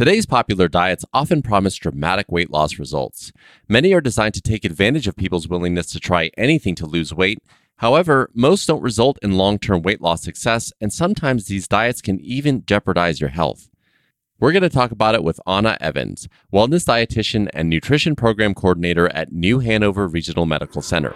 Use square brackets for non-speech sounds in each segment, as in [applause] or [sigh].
Today's popular diets often promise dramatic weight loss results. Many are designed to take advantage of people's willingness to try anything to lose weight. However, most don't result in long term weight loss success, and sometimes these diets can even jeopardize your health. We're going to talk about it with Anna Evans, wellness dietitian and nutrition program coordinator at New Hanover Regional Medical Center.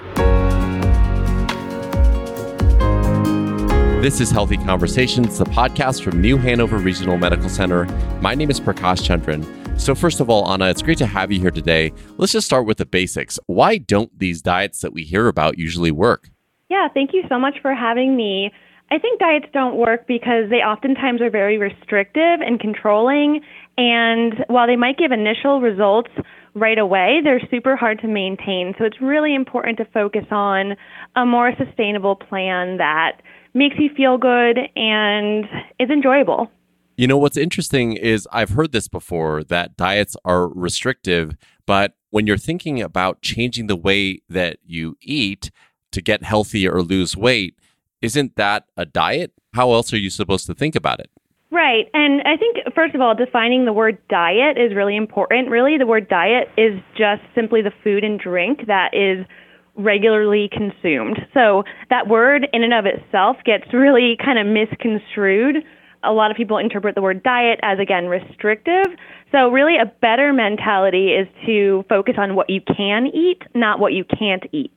This is Healthy Conversations, the podcast from New Hanover Regional Medical Center. My name is Prakash Chandran. So, first of all, Anna, it's great to have you here today. Let's just start with the basics. Why don't these diets that we hear about usually work? Yeah, thank you so much for having me. I think diets don't work because they oftentimes are very restrictive and controlling. And while they might give initial results right away, they're super hard to maintain. So it's really important to focus on a more sustainable plan that makes you feel good and is enjoyable. You know, what's interesting is I've heard this before that diets are restrictive, but when you're thinking about changing the way that you eat to get healthy or lose weight, isn't that a diet? How else are you supposed to think about it? Right. And I think, first of all, defining the word diet is really important. Really, the word diet is just simply the food and drink that is regularly consumed. So that word in and of itself gets really kind of misconstrued. A lot of people interpret the word diet as, again, restrictive. So, really, a better mentality is to focus on what you can eat, not what you can't eat.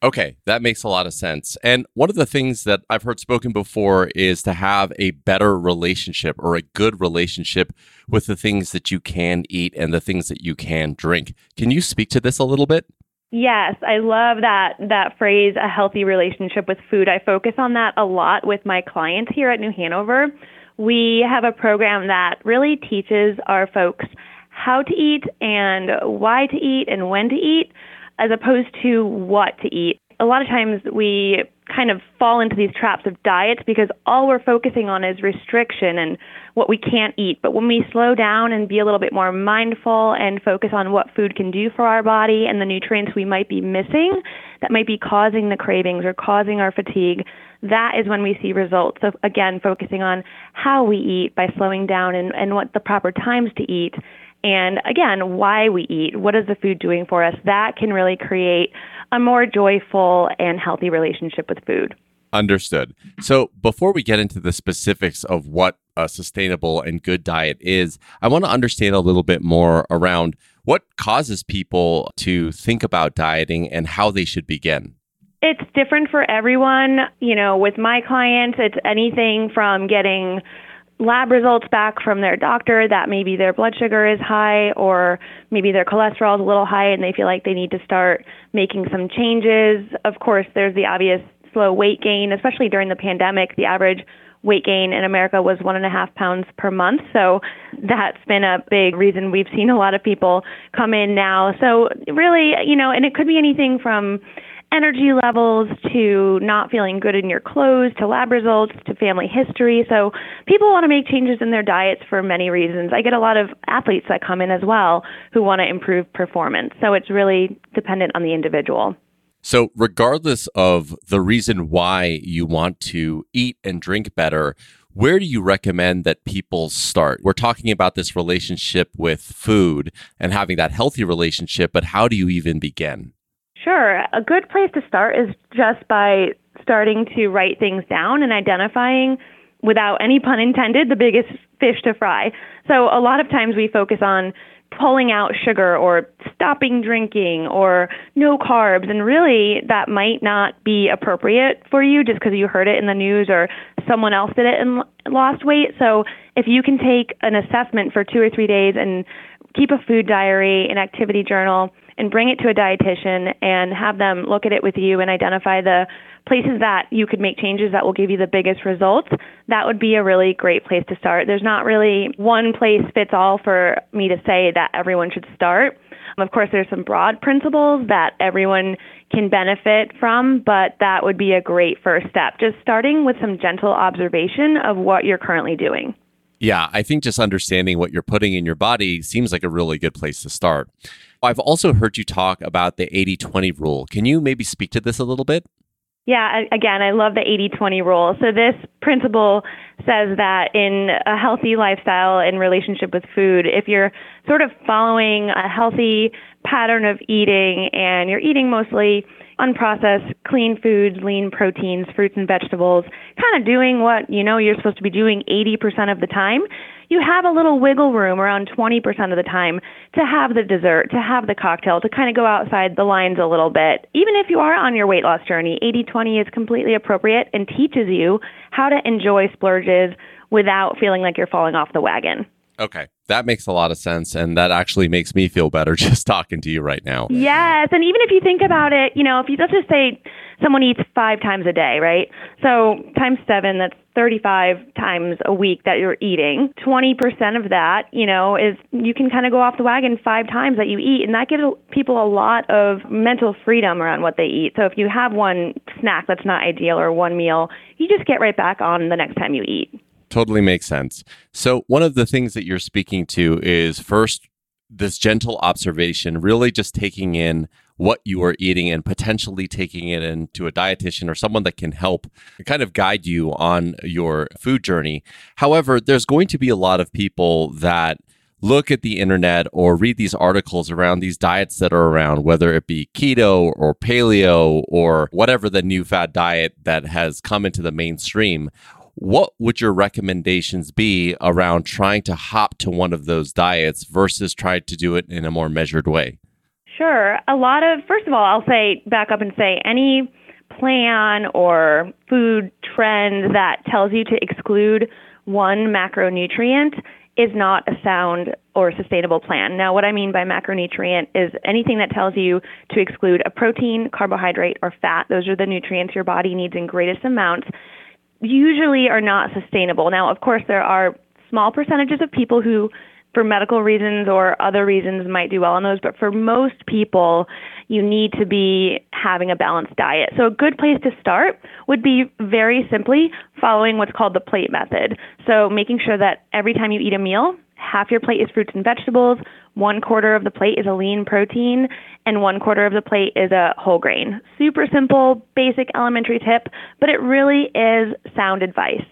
Okay, that makes a lot of sense. And one of the things that I've heard spoken before is to have a better relationship or a good relationship with the things that you can eat and the things that you can drink. Can you speak to this a little bit? Yes, I love that that phrase a healthy relationship with food. I focus on that a lot with my clients here at New Hanover. We have a program that really teaches our folks how to eat and why to eat and when to eat as opposed to what to eat. A lot of times we kind of fall into these traps of diets because all we're focusing on is restriction and what we can't eat. But when we slow down and be a little bit more mindful and focus on what food can do for our body and the nutrients we might be missing that might be causing the cravings or causing our fatigue, that is when we see results. So again, focusing on how we eat by slowing down and, and what the proper times to eat. And again, why we eat, what is the food doing for us? That can really create a more joyful and healthy relationship with food. Understood. So, before we get into the specifics of what a sustainable and good diet is, I want to understand a little bit more around what causes people to think about dieting and how they should begin. It's different for everyone. You know, with my clients, it's anything from getting lab results back from their doctor that maybe their blood sugar is high or maybe their cholesterol is a little high and they feel like they need to start making some changes. Of course, there's the obvious slow weight gain, especially during the pandemic. The average weight gain in America was one and a half pounds per month. So that's been a big reason we've seen a lot of people come in now. So really, you know, and it could be anything from energy levels to not feeling good in your clothes to lab results to family history. So people want to make changes in their diets for many reasons. I get a lot of athletes that come in as well who want to improve performance. So it's really dependent on the individual. So, regardless of the reason why you want to eat and drink better, where do you recommend that people start? We're talking about this relationship with food and having that healthy relationship, but how do you even begin? Sure. A good place to start is just by starting to write things down and identifying, without any pun intended, the biggest fish to fry. So a lot of times we focus on pulling out sugar or stopping drinking or no carbs and really that might not be appropriate for you just because you heard it in the news or someone else did it and lost weight so if you can take an assessment for 2 or 3 days and keep a food diary an activity journal and bring it to a dietitian and have them look at it with you and identify the places that you could make changes that will give you the biggest results, that would be a really great place to start. There's not really one place fits all for me to say that everyone should start. Of course, there's some broad principles that everyone can benefit from, but that would be a great first step. Just starting with some gentle observation of what you're currently doing. Yeah, I think just understanding what you're putting in your body seems like a really good place to start. I've also heard you talk about the 80 20 rule. Can you maybe speak to this a little bit? Yeah, again, I love the 80 20 rule. So, this principle says that in a healthy lifestyle in relationship with food, if you're sort of following a healthy pattern of eating and you're eating mostly unprocessed, clean foods, lean proteins, fruits and vegetables, kind of doing what you know you're supposed to be doing 80% of the time, you have a little wiggle room around 20% of the time to have the dessert, to have the cocktail, to kind of go outside the lines a little bit. Even if you are on your weight loss journey, 80 20 is completely appropriate and teaches you how to enjoy splurges without feeling like you're falling off the wagon. Okay. That makes a lot of sense. And that actually makes me feel better [laughs] just talking to you right now. Yes. And even if you think about it, you know, if you let's just say someone eats five times a day, right? So times seven, that's 35 times a week that you're eating. 20% of that, you know, is you can kind of go off the wagon five times that you eat. And that gives people a lot of mental freedom around what they eat. So if you have one snack that's not ideal or one meal, you just get right back on the next time you eat. Totally makes sense. So, one of the things that you're speaking to is first, this gentle observation, really just taking in what you are eating and potentially taking it into a dietitian or someone that can help kind of guide you on your food journey. However, there's going to be a lot of people that look at the internet or read these articles around these diets that are around, whether it be keto or paleo or whatever the new fad diet that has come into the mainstream what would your recommendations be around trying to hop to one of those diets versus try to do it in a more measured way? Sure. A lot of, first of all, I'll say, back up and say, any plan or food trend that tells you to exclude one macronutrient is not a sound or sustainable plan. Now, what I mean by macronutrient is anything that tells you to exclude a protein, carbohydrate, or fat. Those are the nutrients your body needs in greatest amounts usually are not sustainable. Now, of course, there are small percentages of people who, for medical reasons or other reasons, might do well on those, but for most people, you need to be having a balanced diet. So, a good place to start would be very simply following what's called the plate method. So, making sure that every time you eat a meal, half your plate is fruits and vegetables, one quarter of the plate is a lean protein, and one quarter of the plate is a whole grain. Super simple, basic elementary tip, but it really is sound advice.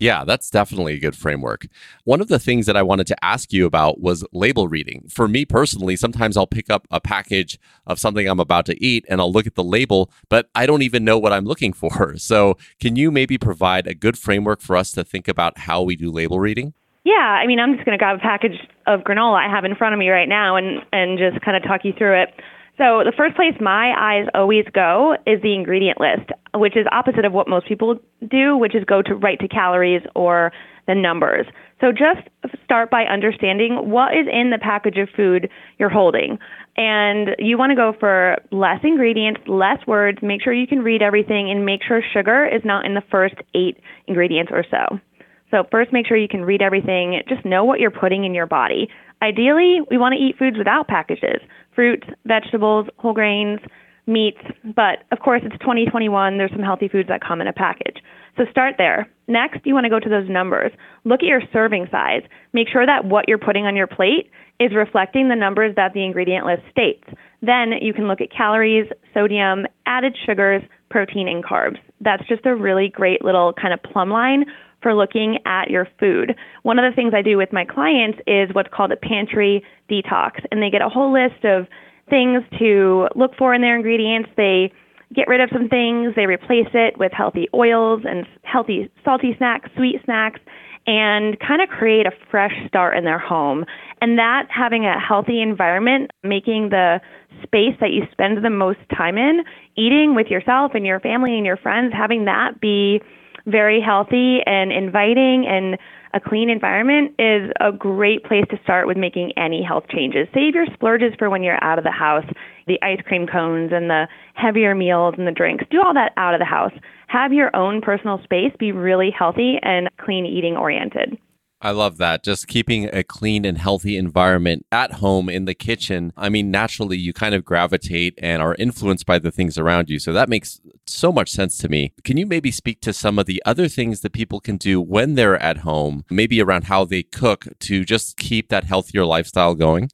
Yeah, that's definitely a good framework. One of the things that I wanted to ask you about was label reading. For me personally, sometimes I'll pick up a package of something I'm about to eat and I'll look at the label, but I don't even know what I'm looking for. [laughs] So, can you maybe provide a good framework for us to think about how we do label reading? Yeah, I mean, I'm just going to grab a package of granola I have in front of me right now and and just kind of talk you through it. So the first place my eyes always go is the ingredient list, which is opposite of what most people do, which is go to right to calories or the numbers. So just start by understanding what is in the package of food you're holding. And you want to go for less ingredients, less words, make sure you can read everything, and make sure sugar is not in the first eight ingredients or so. So, first, make sure you can read everything. Just know what you're putting in your body. Ideally, we want to eat foods without packages fruits, vegetables, whole grains, meats. But of course, it's 2021. There's some healthy foods that come in a package. So start there. Next, you want to go to those numbers. Look at your serving size. Make sure that what you're putting on your plate is reflecting the numbers that the ingredient list states. Then you can look at calories, sodium, added sugars, protein, and carbs. That's just a really great little kind of plumb line for looking at your food. One of the things I do with my clients is what's called a pantry detox, and they get a whole list of things to look for in their ingredients. They get rid of some things, they replace it with healthy oils and healthy salty snacks, sweet snacks, and kind of create a fresh start in their home. And that having a healthy environment, making the space that you spend the most time in, eating with yourself and your family and your friends, having that be very healthy and inviting and a clean environment is a great place to start with making any health changes. Save your splurges for when you're out of the house, the ice cream cones and the heavier meals and the drinks. Do all that out of the house. Have your own personal space be really healthy and clean eating oriented. I love that. Just keeping a clean and healthy environment at home in the kitchen. I mean, naturally, you kind of gravitate and are influenced by the things around you. So that makes so much sense to me. Can you maybe speak to some of the other things that people can do when they're at home, maybe around how they cook to just keep that healthier lifestyle going?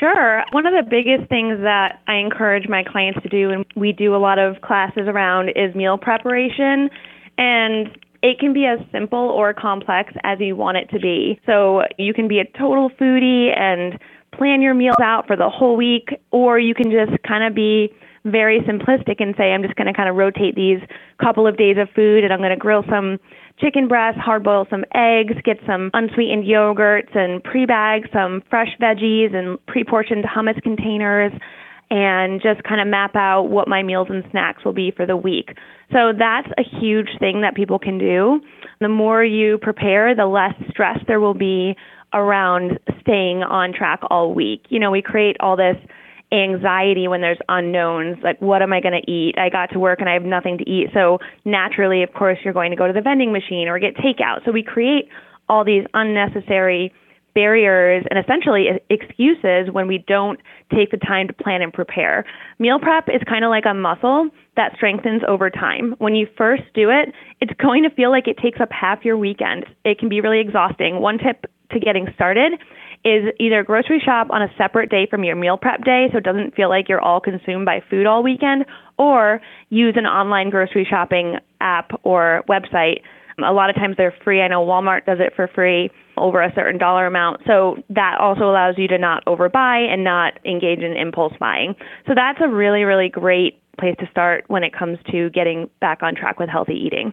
Sure. One of the biggest things that I encourage my clients to do, and we do a lot of classes around, is meal preparation. And it can be as simple or complex as you want it to be. So you can be a total foodie and plan your meals out for the whole week, or you can just kind of be very simplistic and say, I'm just going to kind of rotate these couple of days of food and I'm going to grill some chicken breast, hard boil some eggs, get some unsweetened yogurts and pre bag some fresh veggies and pre portioned hummus containers and just kind of map out what my meals and snacks will be for the week. So that's a huge thing that people can do. The more you prepare, the less stress there will be around staying on track all week. You know, we create all this anxiety when there's unknowns like what am i going to eat i got to work and i have nothing to eat so naturally of course you're going to go to the vending machine or get takeout so we create all these unnecessary barriers and essentially excuses when we don't take the time to plan and prepare. Meal prep is kind of like a muscle that strengthens over time. When you first do it, it's going to feel like it takes up half your weekend. It can be really exhausting. One tip to getting started is either grocery shop on a separate day from your meal prep day so it doesn't feel like you're all consumed by food all weekend, or use an online grocery shopping app or website. A lot of times they're free. I know Walmart does it for free over a certain dollar amount. So that also allows you to not overbuy and not engage in impulse buying. So that's a really, really great place to start when it comes to getting back on track with healthy eating.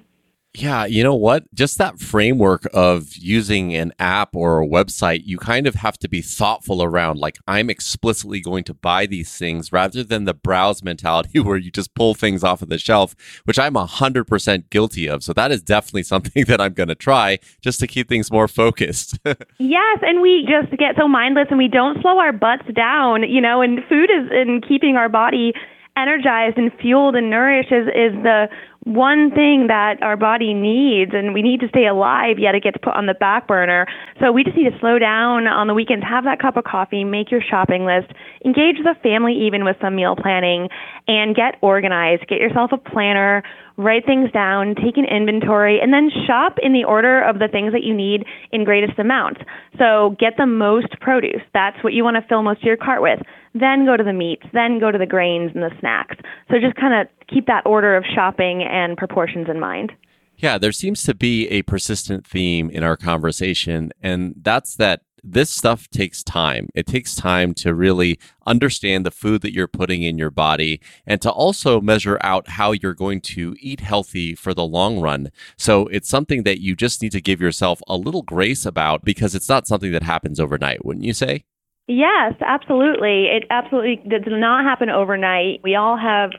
Yeah, you know what? Just that framework of using an app or a website, you kind of have to be thoughtful around. Like, I'm explicitly going to buy these things rather than the browse mentality [laughs] where you just pull things off of the shelf, which I'm 100% guilty of. So, that is definitely [laughs] something that I'm going to try just to keep things more focused. [laughs] yes. And we just get so mindless and we don't slow our butts down, you know, and food is in keeping our body energized and fueled and nourished is, is the one thing that our body needs and we need to stay alive yet it gets put on the back burner. So we just need to slow down on the weekends have that cup of coffee make your shopping list engage the family even with some meal planning and get organized. Get yourself a planner write things down take an inventory and then shop in the order of the things that you need in greatest amounts. So get the most produce. That's what you want to fill most of your cart with then go to the meats, then go to the grains and the snacks. So just kind of keep that order of shopping and proportions in mind. Yeah, there seems to be a persistent theme in our conversation, and that's that this stuff takes time. It takes time to really understand the food that you're putting in your body and to also measure out how you're going to eat healthy for the long run. So it's something that you just need to give yourself a little grace about because it's not something that happens overnight, wouldn't you say? Yes, absolutely. It absolutely does not happen overnight. We all have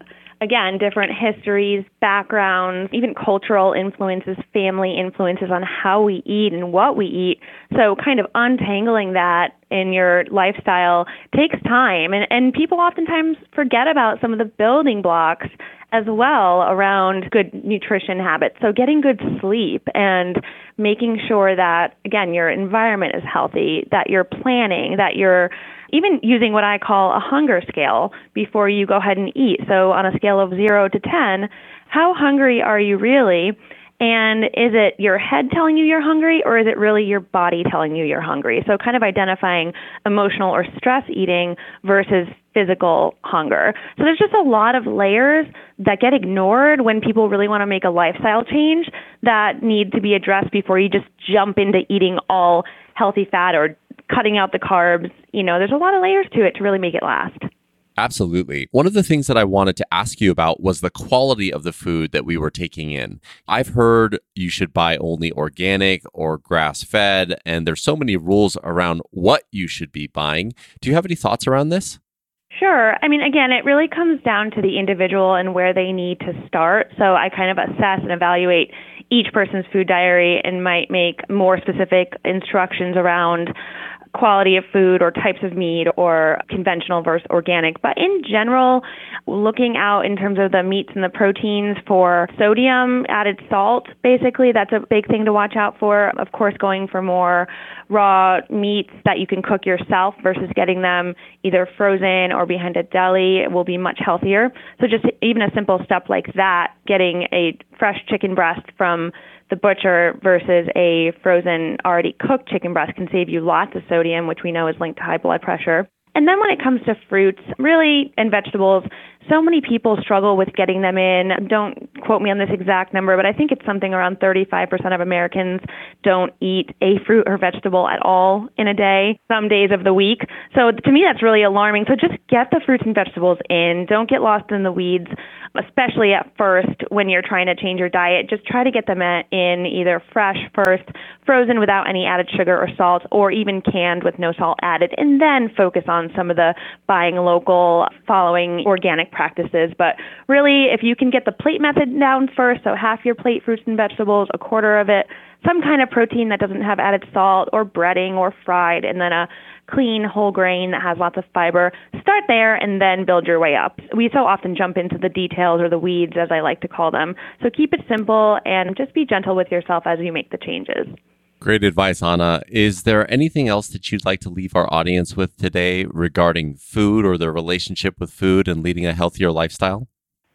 again, different histories, backgrounds, even cultural influences, family influences on how we eat and what we eat. So, kind of untangling that in your lifestyle takes time. And, and people oftentimes forget about some of the building blocks as well around good nutrition habits. So, getting good sleep and making sure that, again, your environment is healthy, that you're planning, that you're even using what I call a hunger scale before you go ahead and eat. So, on a scale of zero to 10, how hungry are you really? And is it your head telling you you're hungry, or is it really your body telling you you're hungry? So, kind of identifying emotional or stress eating versus physical hunger. So, there's just a lot of layers that get ignored when people really want to make a lifestyle change that need to be addressed before you just jump into eating all healthy fat or cutting out the carbs. You know, there's a lot of layers to it to really make it last. Absolutely. One of the things that I wanted to ask you about was the quality of the food that we were taking in. I've heard you should buy only organic or grass fed, and there's so many rules around what you should be buying. Do you have any thoughts around this? Sure. I mean, again, it really comes down to the individual and where they need to start. So I kind of assess and evaluate each person's food diary and might make more specific instructions around quality of food or types of meat or conventional versus organic. But in general, looking out in terms of the meats and the proteins for sodium, added salt, basically, that's a big thing to watch out for. Of course, going for more raw meats that you can cook yourself versus getting them either frozen or behind a deli will be much healthier. So just even a simple step like that, getting a fresh chicken breast from the butcher versus a frozen, already cooked chicken breast can save you lots of sodium, which we know is linked to high blood pressure. And then when it comes to fruits, really, and vegetables, so many people struggle with getting them in. Don't quote me on this exact number, but I think it's something around 35% of Americans don't eat a fruit or vegetable at all in a day, some days of the week. So to me, that's really alarming. So just get the fruits and vegetables in. Don't get lost in the weeds especially at first when you're trying to change your diet, just try to get them in either fresh first, frozen without any added sugar or salt, or even canned with no salt added, and then focus on some of the buying local, following organic practices. But really, if you can get the plate method down first, so half your plate fruits and vegetables, a quarter of it, some kind of protein that doesn't have added salt or breading or fried, and then a clean whole grain that has lots of fiber. Start there and then build your way up. We so often jump into the details or the weeds, as I like to call them. So keep it simple and just be gentle with yourself as you make the changes. Great advice, Anna. Is there anything else that you'd like to leave our audience with today regarding food or their relationship with food and leading a healthier lifestyle?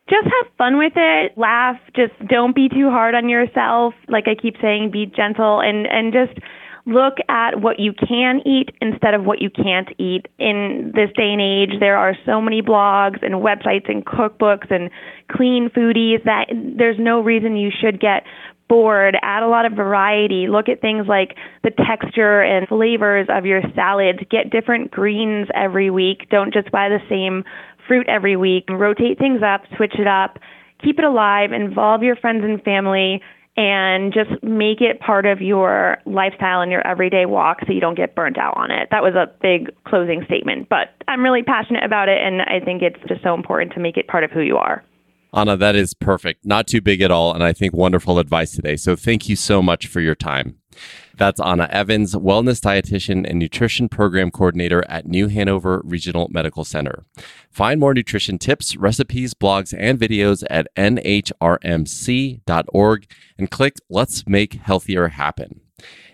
Just have fun with it, laugh, just don't be too hard on yourself. Like I keep saying, be gentle and, and just look at what you can eat instead of what you can't eat. In this day and age, there are so many blogs and websites and cookbooks and clean foodies that there's no reason you should get bored. Add a lot of variety. Look at things like the texture and flavors of your salads. Get different greens every week. Don't just buy the same fruit every week. Rotate things up, switch it up. Keep it alive. Involve your friends and family and just make it part of your lifestyle and your everyday walk so you don't get burnt out on it. That was a big closing statement, but I'm really passionate about it and I think it's just so important to make it part of who you are. Anna, that is perfect. Not too big at all. And I think wonderful advice today. So thank you so much for your time. That's Anna Evans, wellness dietitian and nutrition program coordinator at New Hanover Regional Medical Center. Find more nutrition tips, recipes, blogs, and videos at nhrmc.org and click Let's Make Healthier Happen.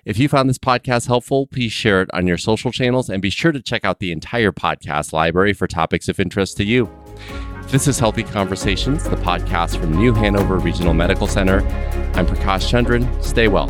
If you found this podcast helpful, please share it on your social channels and be sure to check out the entire podcast library for topics of interest to you. This is Healthy Conversations, the podcast from New Hanover Regional Medical Center. I'm Prakash Chandran. Stay well.